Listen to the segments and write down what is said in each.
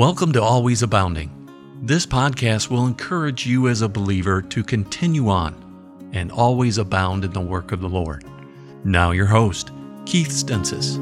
Welcome to Always Abounding. This podcast will encourage you as a believer to continue on and always abound in the work of the Lord. Now, your host, Keith Stensis.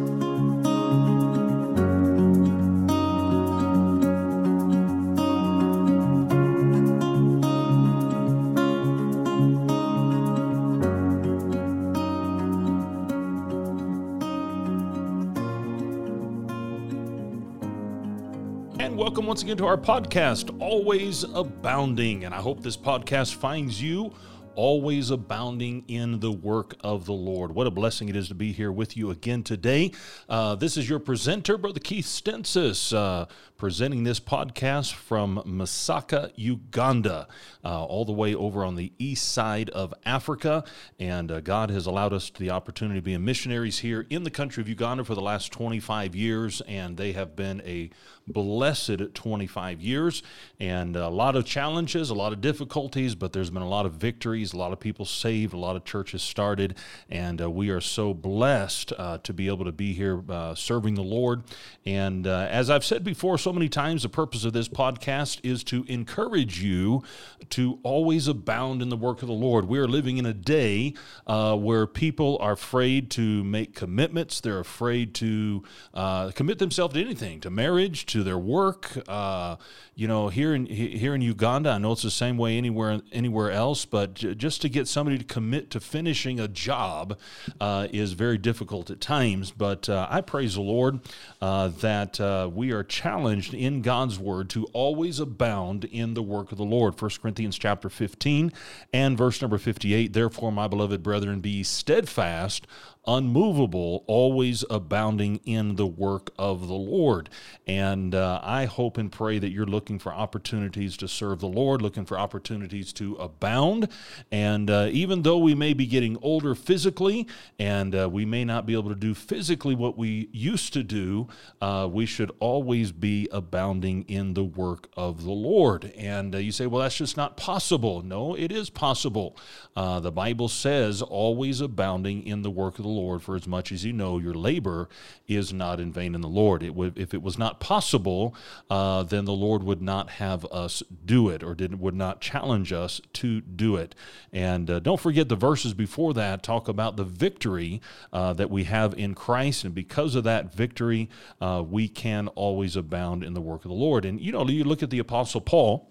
Once again to our podcast, Always Abounding. And I hope this podcast finds you always abounding in the work of the Lord. What a blessing it is to be here with you again today. Uh, this is your presenter, Brother Keith Stensis, uh, presenting this podcast from Masaka, Uganda, uh, all the way over on the east side of Africa. And uh, God has allowed us the opportunity to be missionaries here in the country of Uganda for the last 25 years, and they have been a blessed 25 years and a lot of challenges, a lot of difficulties, but there's been a lot of victories, a lot of people saved, a lot of churches started, and uh, we are so blessed uh, to be able to be here uh, serving the Lord. And uh, as I've said before so many times, the purpose of this podcast is to encourage you to always abound in the work of the Lord. We are living in a day uh, where people are afraid to make commitments, they're afraid to uh, commit themselves to anything, to marriage, to their work. Uh, you know, here in here in Uganda, I know it's the same way anywhere anywhere else, but just to get somebody to commit to finishing a job uh, is very difficult at times. But uh, I praise the Lord uh, that uh, we are challenged in God's word to always abound in the work of the Lord. 1 Corinthians chapter 15 and verse number 58. Therefore, my beloved brethren, be steadfast unmovable, always abounding in the work of the Lord. And uh, I hope and pray that you're looking for opportunities to serve the Lord, looking for opportunities to abound. And uh, even though we may be getting older physically and uh, we may not be able to do physically what we used to do, uh, we should always be abounding in the work of the Lord. And uh, you say, well, that's just not possible. No, it is possible. Uh, the Bible says, always abounding in the work of the Lord. Lord, for as much as you know your labor is not in vain in the Lord. It would, if it was not possible, uh, then the Lord would not have us do it or did, would not challenge us to do it. And uh, don't forget the verses before that talk about the victory uh, that we have in Christ. And because of that victory, uh, we can always abound in the work of the Lord. And, you know, you look at the Apostle Paul.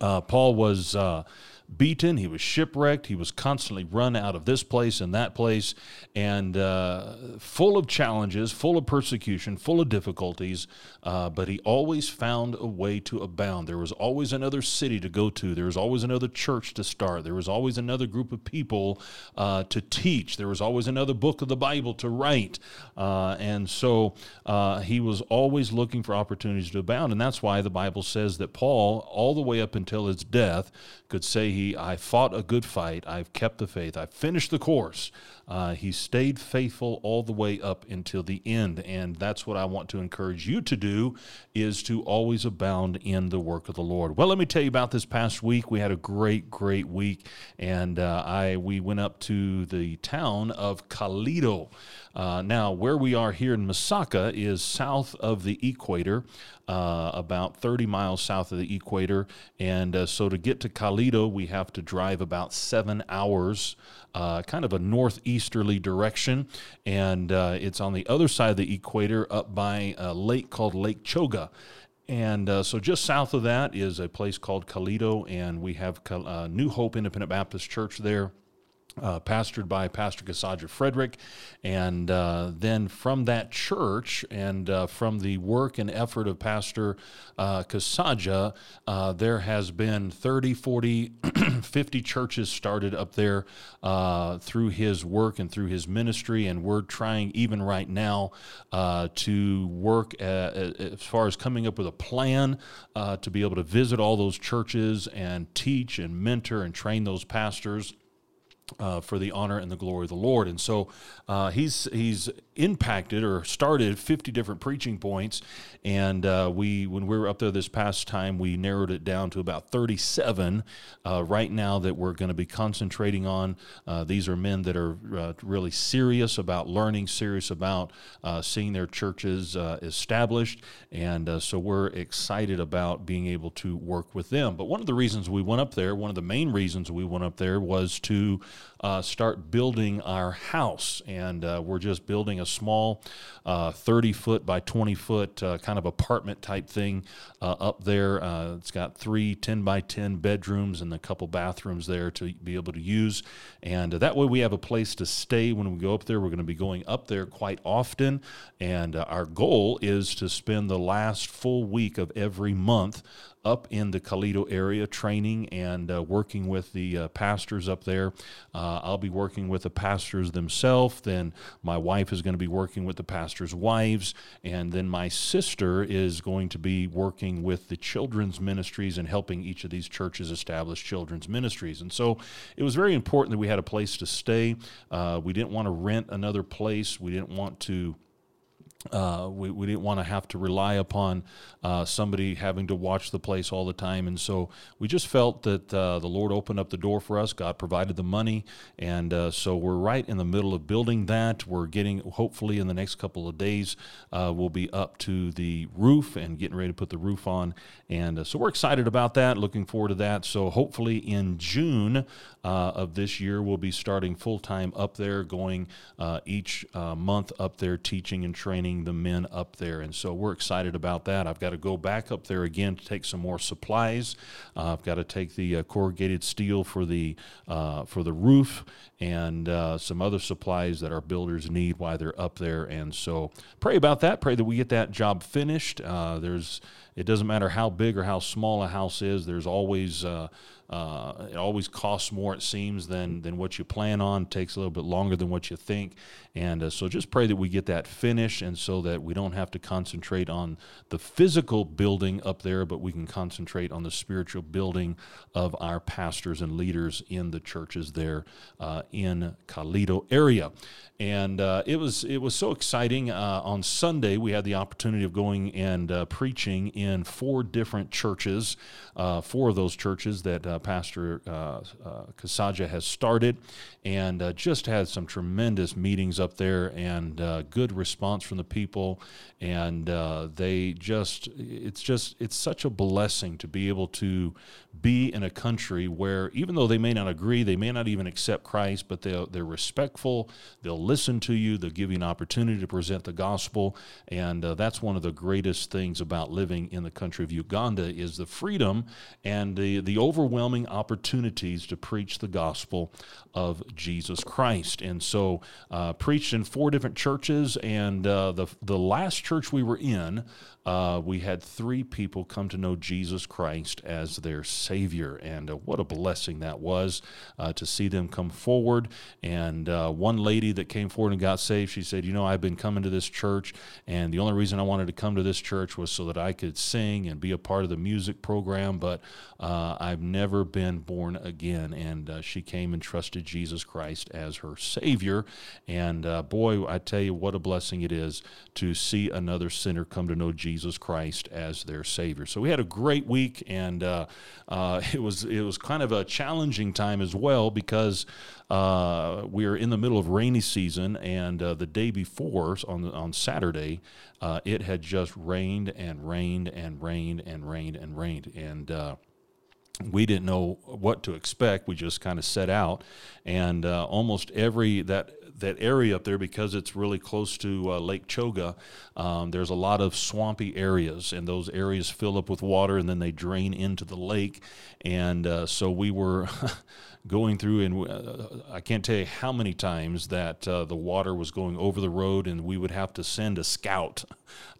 Uh, Paul was uh, beaten, he was shipwrecked, he was constantly run out of this place and that place, and uh, full of challenges, full of persecution, full of difficulties. Uh, but he always found a way to abound. There was always another city to go to, there was always another church to start, there was always another group of people uh, to teach, there was always another book of the Bible to write. Uh, and so uh, he was always looking for opportunities to abound. And that's why the Bible says that Paul, all the way up until his death, could say I fought a good fight. I've kept the faith. I've finished the course. Uh, he stayed faithful all the way up until the end. And that's what I want to encourage you to do is to always abound in the work of the Lord. Well, let me tell you about this past week. We had a great, great week. And uh, I we went up to the town of Kaliro. Uh, now, where we are here in Masaka is south of the equator, uh, about 30 miles south of the equator. And uh, so to get to Kaliro, we have to drive about seven hours uh, kind of a northeasterly direction, and uh, it's on the other side of the equator up by a lake called Lake Kyoga. And uh, so, just south of that is a place called Kaliro, and we have uh, New Hope Independent Baptist Church there uh, pastored by Pastor Kasaja Frederick. And uh, then from that church and uh, from the work and effort of Pastor uh, Kasaja, uh, there has been 30, 40, 50 churches started up there uh, through his work and through his ministry. And we're trying, even right now, uh, to work as far as coming up with a plan to be able to visit all those churches and teach and mentor and train those pastors uh, for the honor and the glory of the Lord. And so uh, he's he's impacted or started 50 different preaching points. And uh, we, when we were up there this past time, we narrowed it down to about 37 uh, right now that we're going to be concentrating on. Uh, these are men that are uh, really serious about learning, serious about seeing their churches established. And so we're excited about being able to work with them. But one of the reasons we went up there, one of the main reasons we went up there was to uh, start building our house. And uh, we're just building a small uh, 30 foot by 20 foot uh, kind of apartment type thing uh, up there. It's got three 10 by 10 bedrooms and a couple bathrooms there to be able to use. And that way we have a place to stay when we go up there. We're going to be going up there quite often. And our goal is to spend the last full week of every month up in the Kaliro area training and uh, working with the uh, pastors up there. Uh, I'll be working with the pastors themselves. Then my wife is going to be working with the pastors' wives. And then my sister is going to be working with the children's ministries and helping each of these churches establish children's ministries. And so it was very important that we had a place to stay. Uh, we didn't want to rent another place, we didn't want to uh, we, we didn't want to have to rely upon uh, somebody having to watch the place all the time. And so we just felt that uh, the Lord opened up the door for us. God provided the money. And uh, so we're right in the middle of building that. We're getting, hopefully, in the next couple of days, uh, we'll be up to the roof and getting ready to put the roof on. And uh, so we're excited about that, looking forward to that. So hopefully in June of this year, we'll be starting full time up there, going each month up there teaching and training the men up there. And so we're excited about that. I've got to go back up there again to take some more supplies. Uh, I've got to take the uh, corrugated steel for the uh, for the roof and uh, some other supplies that our builders need while they're up there. And so pray about that. Pray that we get that job finished. Uh, there's it doesn't matter how big or how small a house is. There's always uh, uh, it always costs more, it seems, than than what you plan on. It takes a little bit longer than what you think, and uh, so just pray that we get that finished, and so that we don't have to concentrate on the physical building up there, but we can concentrate on the spiritual building of our pastors and leaders in the churches there uh, in Kaliro area. And uh, it was it was so exciting. Uh, on Sunday, we had the opportunity of going and preaching in four different churches, four of those churches that uh, Pastor uh, uh, Kasaja has started, and uh, just had some tremendous meetings up there and uh, good response from the people. And uh, they just, it's just, it's such a blessing to be able to be in a country where even though they may not agree, they may not even accept Christ, but they're, they're respectful, they'll listen to you, they'll give you an opportunity to present the gospel. And that's one of the greatest things about living in the country of Uganda is the freedom and the, the overwhelming opportunities to preach the gospel of Jesus Christ. And so, uh, preached in four different churches, and uh, the the last church we were in, uh, we had three people come to know Jesus Christ as their Savior, and uh, what a blessing that was uh, to see them come forward. And uh, one lady that came forward and got saved, she said, "You know, I've been coming to this church, and the only reason I wanted to come to this church was so that I could sing and be a part of the music program, but I've never been born again." And she came and trusted Jesus Christ as her Savior. And uh, boy, I tell you, what a blessing it is to see another sinner come to know Jesus Christ as their Savior. So we had a great week, and uh, uh, it was it was kind of a challenging time as well because uh, we are in the middle of rainy season, and uh, the day before on on Saturday, uh, it had just rained and rained and rained and rained and rained, and we didn't know what to expect. We just kind of set out, and uh, almost every that that area up there because it's really close to uh, Lake Kyoga. Um, there's a lot of swampy areas, and those areas fill up with water, and then they drain into the lake. And uh, so we were going through, and uh, I can't tell you how many times that uh, the water was going over the road, and we would have to send a scout,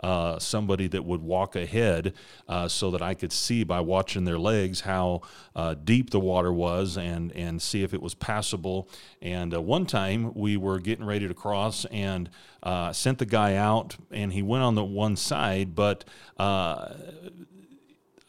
uh, somebody that would walk ahead, uh, so that I could see by watching their legs how uh, deep the water was, and and see if it was passable. And uh, one time we were getting ready to cross, and sent the guy out, and he went on the one side, but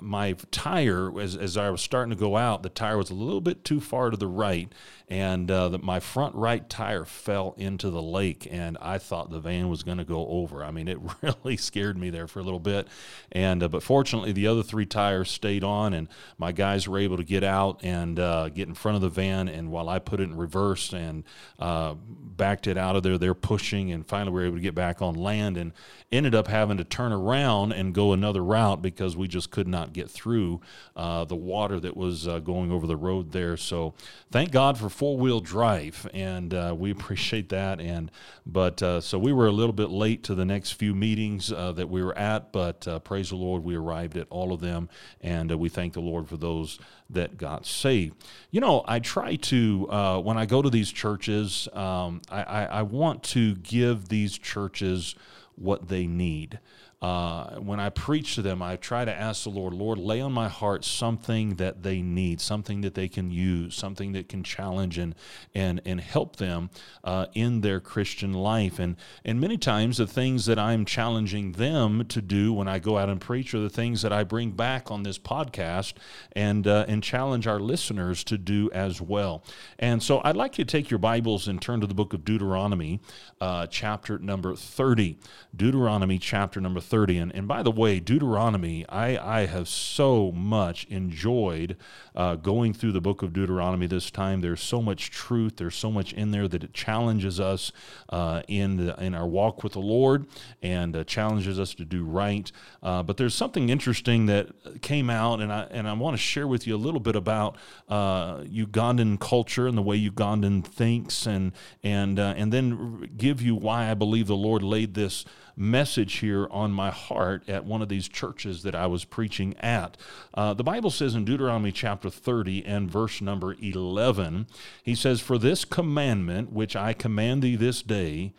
my tire, as, as I was starting to go out, the tire was a little bit too far to the right, and uh, my front right tire fell into the lake, and I thought the van was going to go over. I mean, it really scared me there for a little bit, and uh, but fortunately, the other three tires stayed on, and my guys were able to get out and uh, get in front of the van. And while I put it in reverse and uh, backed it out of there, they're pushing, and finally we were able to get back on land, and ended up having to turn around and go another route because we just could not get through uh, the water that was uh, going over the road there. So thank God for four wheel drive, and uh, we appreciate that. And but uh, so we were a little bit late to the next few meetings uh, that we were at, but uh, praise the Lord, we arrived at all of them, and we thank the Lord for those that got saved. You know, I try to when I go to these churches, um, I, I, I want to give these churches what they need uh, when I preach to them, I try to ask the Lord, Lord, lay on my heart something that they need, something that they can use, something that can challenge and and and help them uh, in their Christian life. And and many times the things that I'm challenging them to do when I go out and preach are the things that I bring back on this podcast and uh, and challenge our listeners to do as well. And so I'd like you to take your Bibles and turn to the book of Deuteronomy, uh, chapter number thirty. Deuteronomy, chapter number 30. And, and by the way, Deuteronomy, I, I have so much enjoyed uh, going through the book of Deuteronomy this time. There's so much truth, there's so much in there that it challenges us uh, in, the, in our walk with the Lord and uh, challenges us to do right. Uh, but there's something interesting that came out, and I, and I want to share with you a little bit about uh, Ugandan culture and the way Ugandan thinks, and, and, uh, and then give you why I believe the Lord laid this message here on my heart at one of these churches that I was preaching at. Uh, the Bible says in Deuteronomy chapter 30 and verse number 11, he says, For this commandment which I command thee this day,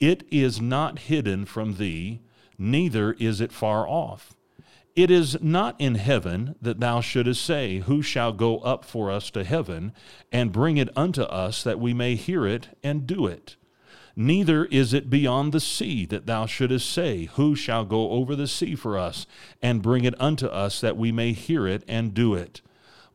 it is not hidden from thee, neither is it far off. It is not in heaven that thou shouldest say, Who shall go up for us to heaven and bring it unto us that we may hear it and do it? Neither is it beyond the sea that thou shouldest say, Who shall go over the sea for us, and bring it unto us, that we may hear it and do it?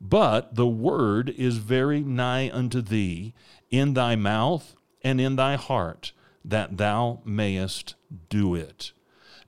But the word is very nigh unto thee, in thy mouth and in thy heart, that thou mayest do it.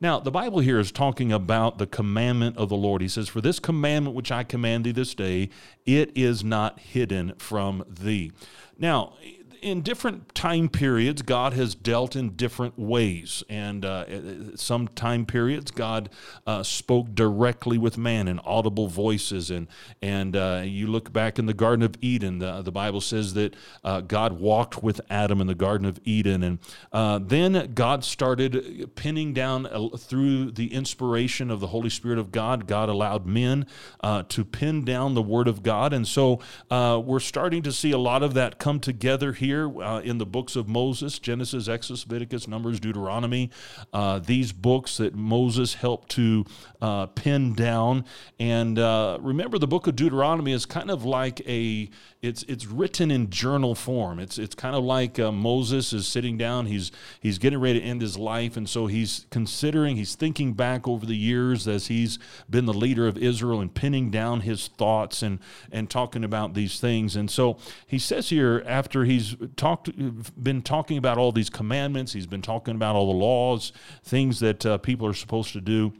Now, the Bible here is talking about the commandment of the Lord. He says, For this commandment which I command thee this day, it is not hidden from thee. Now, in different time periods, God has dealt in different ways. And uh, some time periods, God uh, spoke directly with man in audible voices. And, and uh, you look back in the Garden of Eden, the, the Bible says that uh, God walked with Adam in the Garden of Eden. And uh, then God started pinning down uh, through the inspiration of the Holy Spirit of God. God allowed men to pin down the Word of God. And so we're starting to see a lot of that come together here here uh, in the books of Moses Genesis, Exodus, Leviticus, Numbers, Deuteronomy. Uh, these books that Moses helped to uh, pin down. And uh, remember, the book of Deuteronomy is kind of like a it's it's written in journal form. It's it's kind of like uh, Moses is sitting down. He's he's getting ready to end his life, and so he's considering. He's thinking back over the years as he's been the leader of Israel and pinning down his thoughts and and talking about these things. And so he says here after he's talked been talking about all these commandments, he's been talking about all the laws, things that uh, people are supposed to do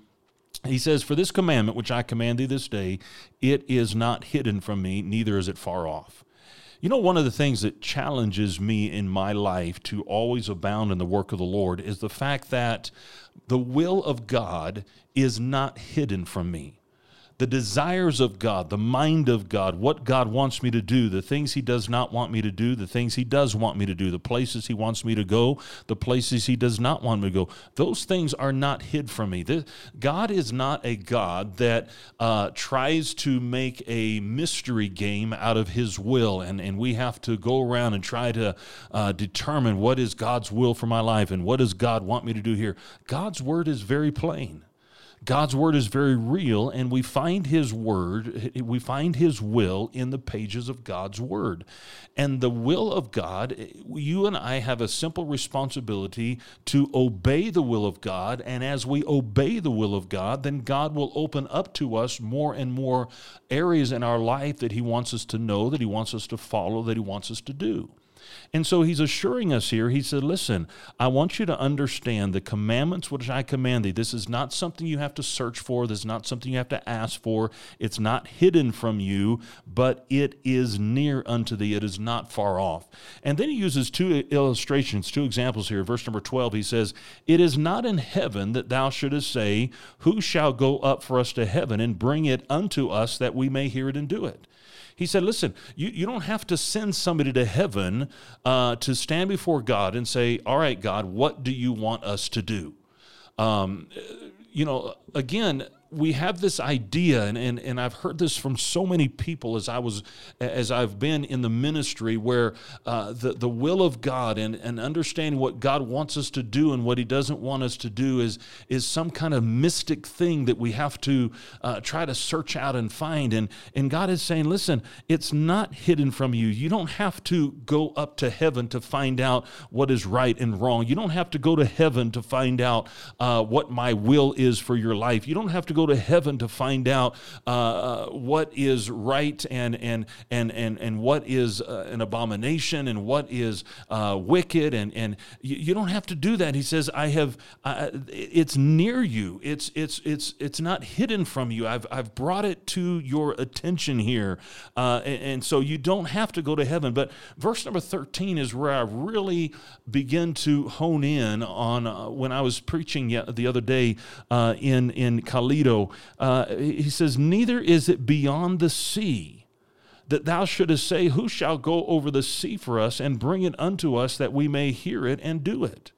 he says, For this commandment which I command thee this day, it is not hidden from me, neither is it far off. You know, one of the things that challenges me in my life to always abound in the work of the Lord is the fact that the will of God is not hidden from me the desires of God, the mind of God, what God wants me to do, the things He does not want me to do, the things He does want me to do, the places He wants me to go, the places He does not want me to go. Those things are not hid from me. This, God is not a God that uh, tries to make a mystery game out of His will, and, and we have to go around and try to uh, determine what is God's will for my life and what does God want me to do here. God's word is very plain. God's word is very real, and we find his word, we find his will in the pages of God's word. And the will of God, you and I have a simple responsibility to obey the will of God. And as we obey the will of God, then God will open up to us more and more areas in our life that he wants us to know, that he wants us to follow, that he wants us to do. And so he's assuring us here. He said, Listen, I want you to understand the commandments which I command thee. This is not something you have to search for. This is not something you have to ask for. It's not hidden from you, but it is near unto thee. It is not far off. And then he uses two illustrations, two examples here. Verse number 12, he says, It is not in heaven that thou shouldest say, Who shall go up for us to heaven and bring it unto us that we may hear it and do it? He said, listen, you, you don't have to send somebody to heaven uh, to stand before God and say, all right, God, what do you want us to do? Um, you know, again, we have this idea and, and, and i've heard this from so many people as i was as i've been in the ministry where uh, the, the will of god and, and understanding what god wants us to do and what he doesn't want us to do is is some kind of mystic thing that we have to uh, try to search out and find. And and god is saying listen it's not hidden from you. You don't have to go up to heaven to find out what is right and wrong. You don't have to go to heaven to find out uh, what my will is for your life. You don't have to go to heaven to find out uh, uh, what is right and and and and and what is uh, an abomination and what is uh, wicked and and you, you, don't have to do that. He says, "I have. Uh, it's near you. It's it's it's it's not hidden from you. I've I've brought it to your attention here, uh, and, and so you don't have to go to heaven." But verse number thirteen is where I really begin to hone in on when I was preaching the other day in in Kaliro uh, he says, Neither is it beyond the sea that thou shouldest say, Who shall go over the sea for us and bring it unto us that we may hear it and do it?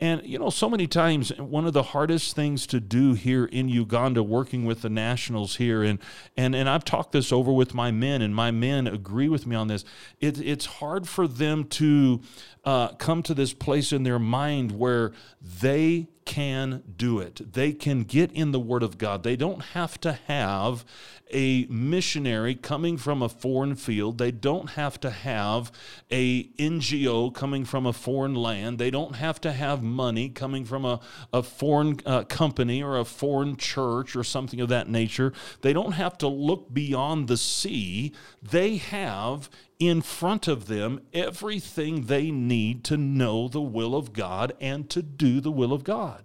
And, you know, so many times, one of the hardest things to do here in Uganda, working with the nationals here, and, and, and I've talked this over with my men, and my men agree with me on this. It, it's hard for them to uh, come to this place in their mind where they can do it. They can get in the Word of God. They don't have to have a missionary coming from a foreign field. They don't have to have a NGO coming from a foreign land. They don't have to have money coming from a, a foreign uh, company or a foreign church or something of that nature. They don't have to look beyond the sea. They have in front of them everything they need to know the will of God and to do the will of God.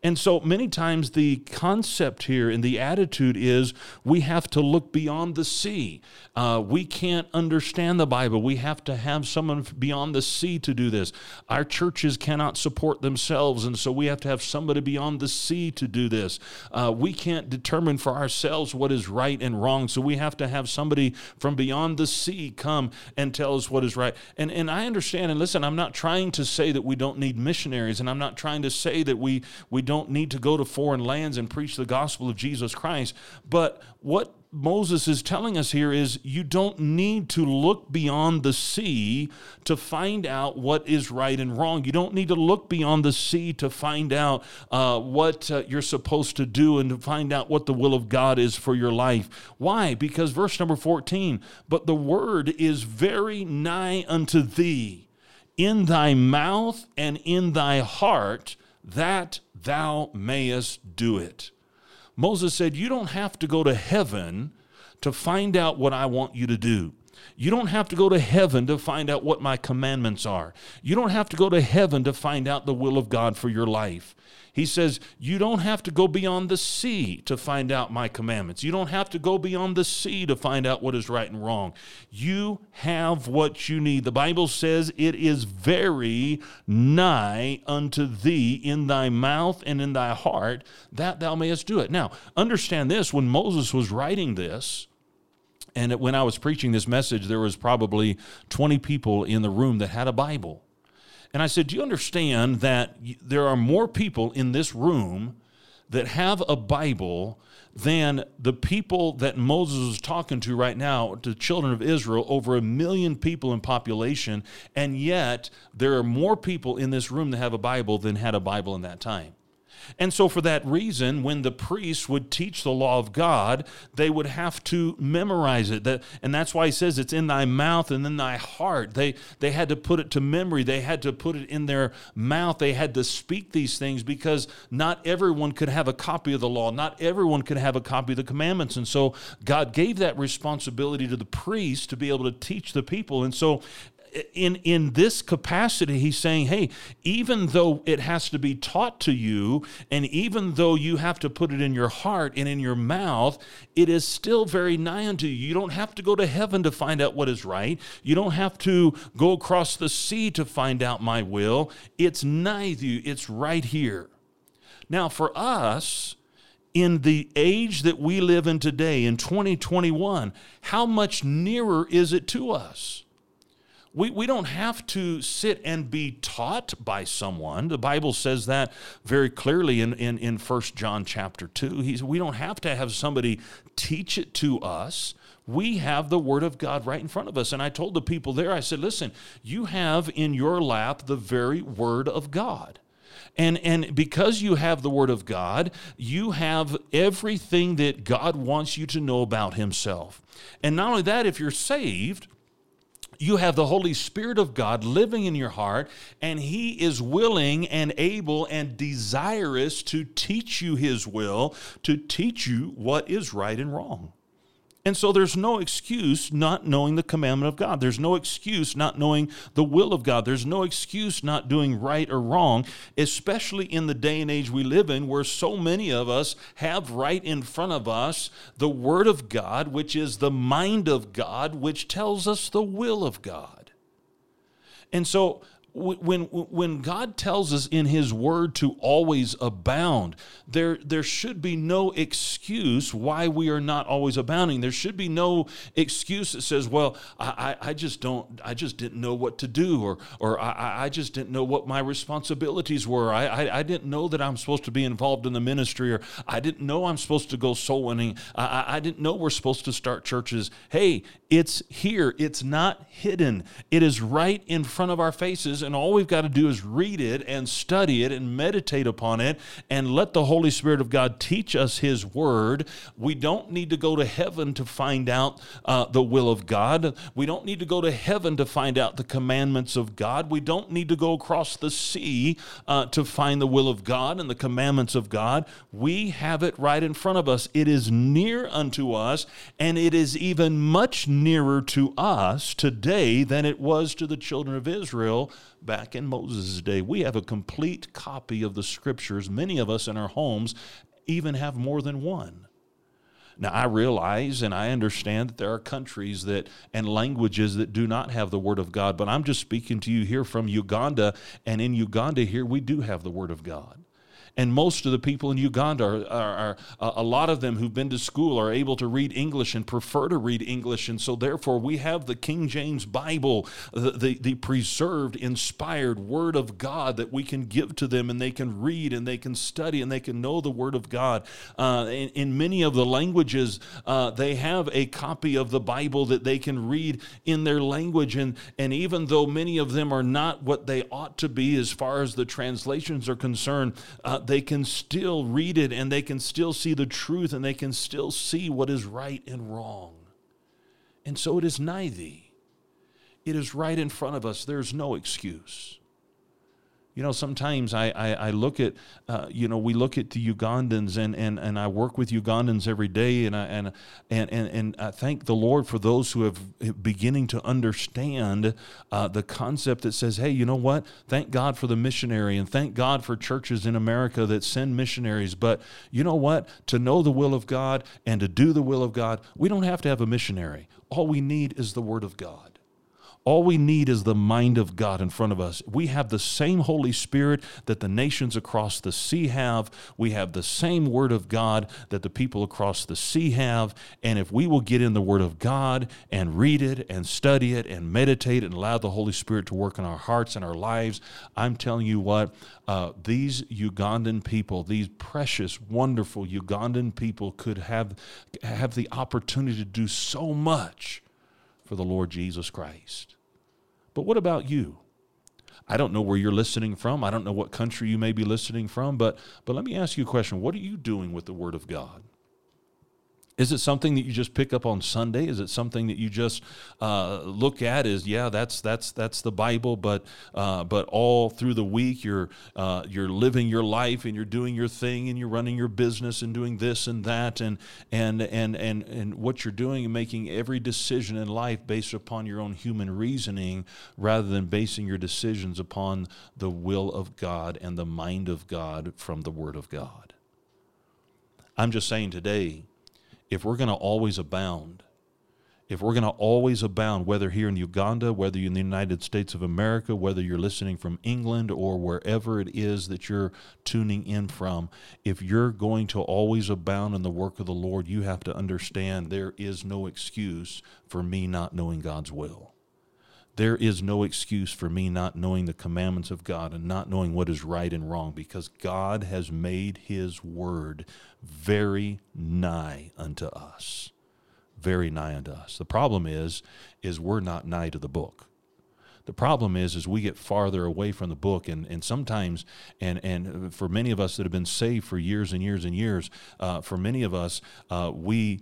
And so many times the concept here and the attitude is we have to look beyond the sea. Uh, we can't understand the Bible. We have to have someone beyond the sea to do this. Our churches cannot support themselves, and so we have to have somebody beyond the sea to do this. Uh, we can't determine for ourselves what is right and wrong, so we have to have somebody from beyond the sea come and tell us what is right. And, and I understand, and listen, I'm not trying to say that we don't need missionaries, and I'm not trying to say that we, we don't need to go to foreign lands and preach the gospel of Jesus Christ. But what Moses is telling us here is you don't need to look beyond the sea to find out what is right and wrong. You don't need to look beyond the sea to find out uh, what uh, you're supposed to do and to find out what the will of God is for your life. Why? Because verse number 14, but the word is very nigh unto thee, in thy mouth and in thy heart that thou mayest do it. Moses said, You don't have to go to heaven to find out what I want you to do. You don't have to go to heaven to find out what my commandments are. You don't have to go to heaven to find out the will of God for your life. He says, You don't have to go beyond the sea to find out my commandments. You don't have to go beyond the sea to find out what is right and wrong. You have what you need. The Bible says, It is very nigh unto thee in thy mouth and in thy heart that thou mayest do it. Now, understand this when Moses was writing this, and when I was preaching this message, there was probably 20 people in the room that had a Bible. And I said, Do you understand that there are more people in this room that have a Bible than the people that Moses is talking to right now, to children of Israel, over a million people in population, and yet there are more people in this room that have a Bible than had a Bible in that time. And so, for that reason, when the priests would teach the law of God, they would have to memorize it. And that's why he says it's in thy mouth and in thy heart. They, they had to put it to memory, they had to put it in their mouth, they had to speak these things because not everyone could have a copy of the law, not everyone could have a copy of the commandments. And so, God gave that responsibility to the priests to be able to teach the people. And so, in in this capacity he's saying hey even though it has to be taught to you and even though you have to put it in your heart and in your mouth it is still very nigh unto you. You don't have to go to heaven to find out what is right. You don't have to go across the sea to find out my will. It's nigh you. It's right here. Now for us in the age that we live in today in 2021 how much nearer is it to us we, we don't have to sit and be taught by someone. The Bible says that very clearly in, in, in 1 John chapter 2. He's, we don't have to have somebody teach it to us. We have the Word of God right in front of us. And I told the people there, I said, listen, you have in your lap the very Word of God. And, and because you have the Word of God, you have everything that God wants you to know about Himself. And not only that, if you're saved, you have the Holy Spirit of God living in your heart, and He is willing and able and desirous to teach you His will, to teach you what is right and wrong. And so there's no excuse not knowing the commandment of God. There's no excuse not knowing the will of God. There's no excuse not doing right or wrong, especially in the day and age we live in where so many of us have right in front of us the Word of God, which is the mind of God, which tells us the will of God. And so when when God tells us in His Word to always abound, there there should be no excuse why we are not always abounding. There should be no excuse that says, "Well, I, I just don't, I just didn't know what to do," or or I, I just didn't know what my responsibilities were. I, I, I didn't know that I'm supposed to be involved in the ministry, or I didn't know I'm supposed to go soul winning. I, I didn't know we're supposed to start churches. Hey, it's here. It's not hidden. It is right in front of our faces and all we've got to do is read it and study it and meditate upon it and let the Holy Spirit of God teach us His Word. We don't need to go to heaven to find out uh, the will of God. We don't need to go to heaven to find out the commandments of God. We don't need to go across the sea uh, to find the will of God and the commandments of God. We have it right in front of us. It is near unto us, and it is even much nearer to us today than it was to the children of Israel back in Moses' day. We have a complete copy of the scriptures. Many of us in our homes even have more than one. Now, I realize and I understand that there are countries that and languages that do not have the Word of God, but I'm just speaking to you here from Uganda. And in Uganda, here, we do have the Word of God. And most of the people in Uganda are, are, are, a lot of them who've been to school are able to read English and prefer to read English. And so, therefore, we have the King James Bible, the, the, the preserved, inspired Word of God that we can give to them and they can read and they can study and they can know the Word of God. Uh, in, in, many of the languages, uh, they have a copy of the Bible that they can read in their language. And, and even though many of them are not what they ought to be as far as the translations are concerned, uh, they can still read it and they can still see the truth and they can still see what is right and wrong. And so it is nigh thee. It is right in front of us. There's no excuse. You know, sometimes I, I, I look at, uh, you know, we look at the Ugandans and, and, and I work with Ugandans every day and I, and, and, and, and I thank the Lord for those who have beginning to understand uh, the concept that says, hey, you know what? Thank God for the missionary and thank God for churches in America that send missionaries. But you know what? To know the will of God and to do the will of God, we don't have to have a missionary. All we need is the Word of God. All we need is the mind of God in front of us. We have the same Holy Spirit that the nations across the sea have. We have the same Word of God that the people across the sea have. And if we will get in the Word of God and read it and study it and meditate and allow the Holy Spirit to work in our hearts and our lives, I'm telling you what, uh, these Ugandan people, these precious, wonderful Ugandan people, could have, have the opportunity to do so much for the Lord Jesus Christ. But what about you? I don't know where you're listening from. I don't know what country you may be listening from, but but let me ask you a question. What are you doing with the word of God? Is it something that you just pick up on Sunday? Is it something that you just uh, look at Is yeah, that's that's that's the Bible, but uh, but all through the week you're uh, you're living your life and you're doing your thing and you're running your business and doing this and that and and and and and what you're doing and making every decision in life based upon your own human reasoning rather than basing your decisions upon the will of God and the mind of God from the Word of God. I'm just saying today if we're going to always abound, if we're going to always abound, whether here in Uganda, whether you're in the United States of America, whether you're listening from England or wherever it is that you're tuning in from, if you're going to always abound in the work of the Lord, you have to understand there is no excuse for me not knowing God's will. There is no excuse for me not knowing the commandments of God and not knowing what is right and wrong because God has made His word very nigh unto us. Very nigh unto us. The problem is, is we're not nigh to the book. The problem is, is we get farther away from the book, and, and sometimes, and and for many of us that have been saved for years and years and years, uh, for many of us, uh, we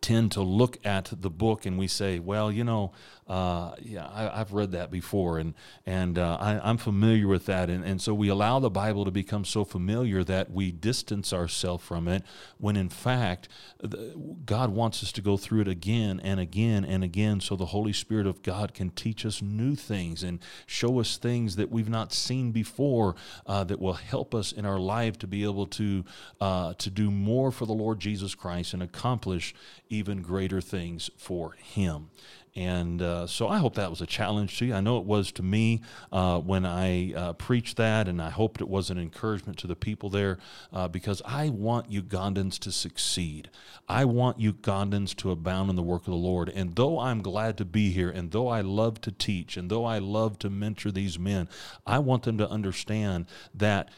tend to look at the book and we say, well, you know, uh, yeah, I, have read that before, and and uh, I, am familiar with that, and, and so we allow the Bible to become so familiar that we distance ourselves from it. When in fact, God wants us to go through it again and again and again, so the Holy Spirit of God can teach us new things and show us things that we've not seen before uh, that will help us in our life to be able to uh, to do more for the Lord Jesus Christ and accomplish even greater things for Him. And uh, so I hope that was a challenge to you. I know it was to me uh, when I uh, preached that, and I hoped it was an encouragement to the people there uh, because I want Ugandans to succeed. I want Ugandans to abound in the work of the Lord. And though I'm glad to be here, and though I love to teach, and though I love to mentor these men, I want them to understand that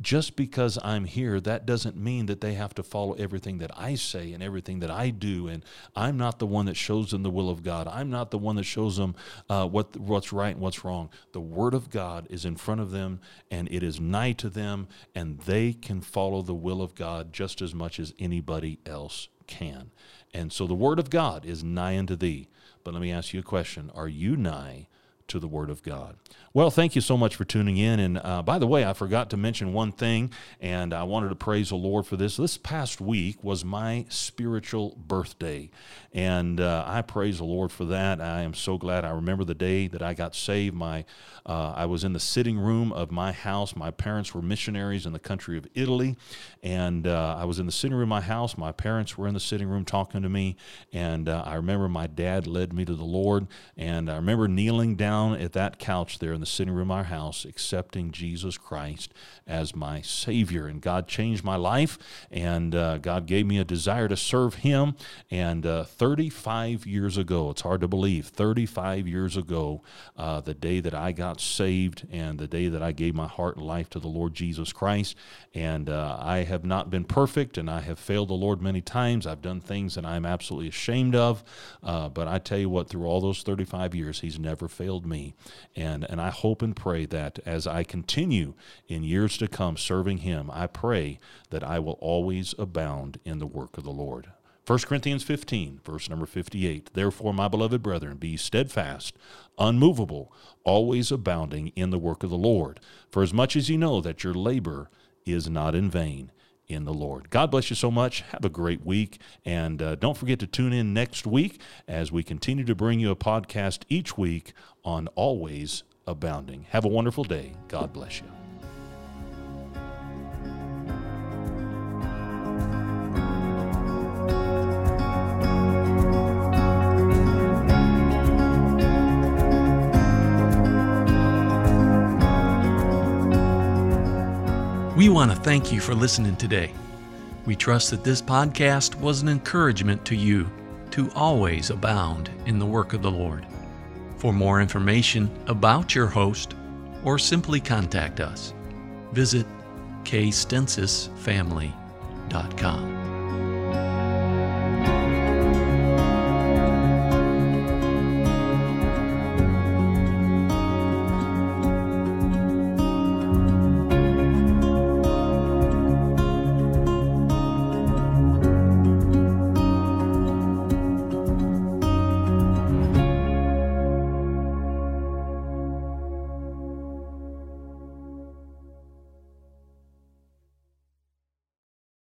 just because I'm here, that doesn't mean that they have to follow everything that I say and everything that I do. And I'm not the one that shows them the will of God. I'm not the one that shows them uh, what what's right and what's wrong. The Word of God is in front of them, and it is nigh to them, and they can follow the will of God just as much as anybody else can. And so the Word of God is nigh unto thee. But let me ask you a question: Are you nigh? To the Word of God. Well, thank you so much for tuning in. And uh, by the way, I forgot to mention one thing, and I wanted to praise the Lord for this. This past week was my spiritual birthday, and uh, I praise the Lord for that. I am so glad. I remember the day that I got saved. My, uh, I was in the sitting room of my house. My parents were missionaries in the country of Italy, and uh, I was in the sitting room of my house. My parents were in the sitting room talking to me, and uh, I remember my dad led me to the Lord, and I remember kneeling down down at that couch there in the sitting room of our house, accepting Jesus Christ as my Savior. And God changed my life, and uh, God gave me a desire to serve Him. And uh, 35 years ago, it's hard to believe, 35 years ago, uh, the day that I got saved and the day that I gave my heart and life to the Lord Jesus Christ. And uh, I have not been perfect, and I have failed the Lord many times. I've done things that I'm absolutely ashamed of. Uh, but I tell you what, through all those 35 years, He's never failed me. And, and I hope and pray that as I continue in years to come serving Him, I pray that I will always abound in the work of the Lord. 1 Corinthians 15, verse number 58. Therefore, my beloved brethren, be steadfast, unmovable, always abounding in the work of the Lord. For as much as you know that your labor is not in vain in the Lord. God bless you so much. Have a great week. And uh, don't forget to tune in next week as we continue to bring you a podcast each week on Always Abounding. Have a wonderful day. God bless you. Want to thank you for listening today. We trust that this podcast was an encouragement to you to always abound in the work of the Lord. For more information about your host, or simply contact us, visit kstensisfamily.com.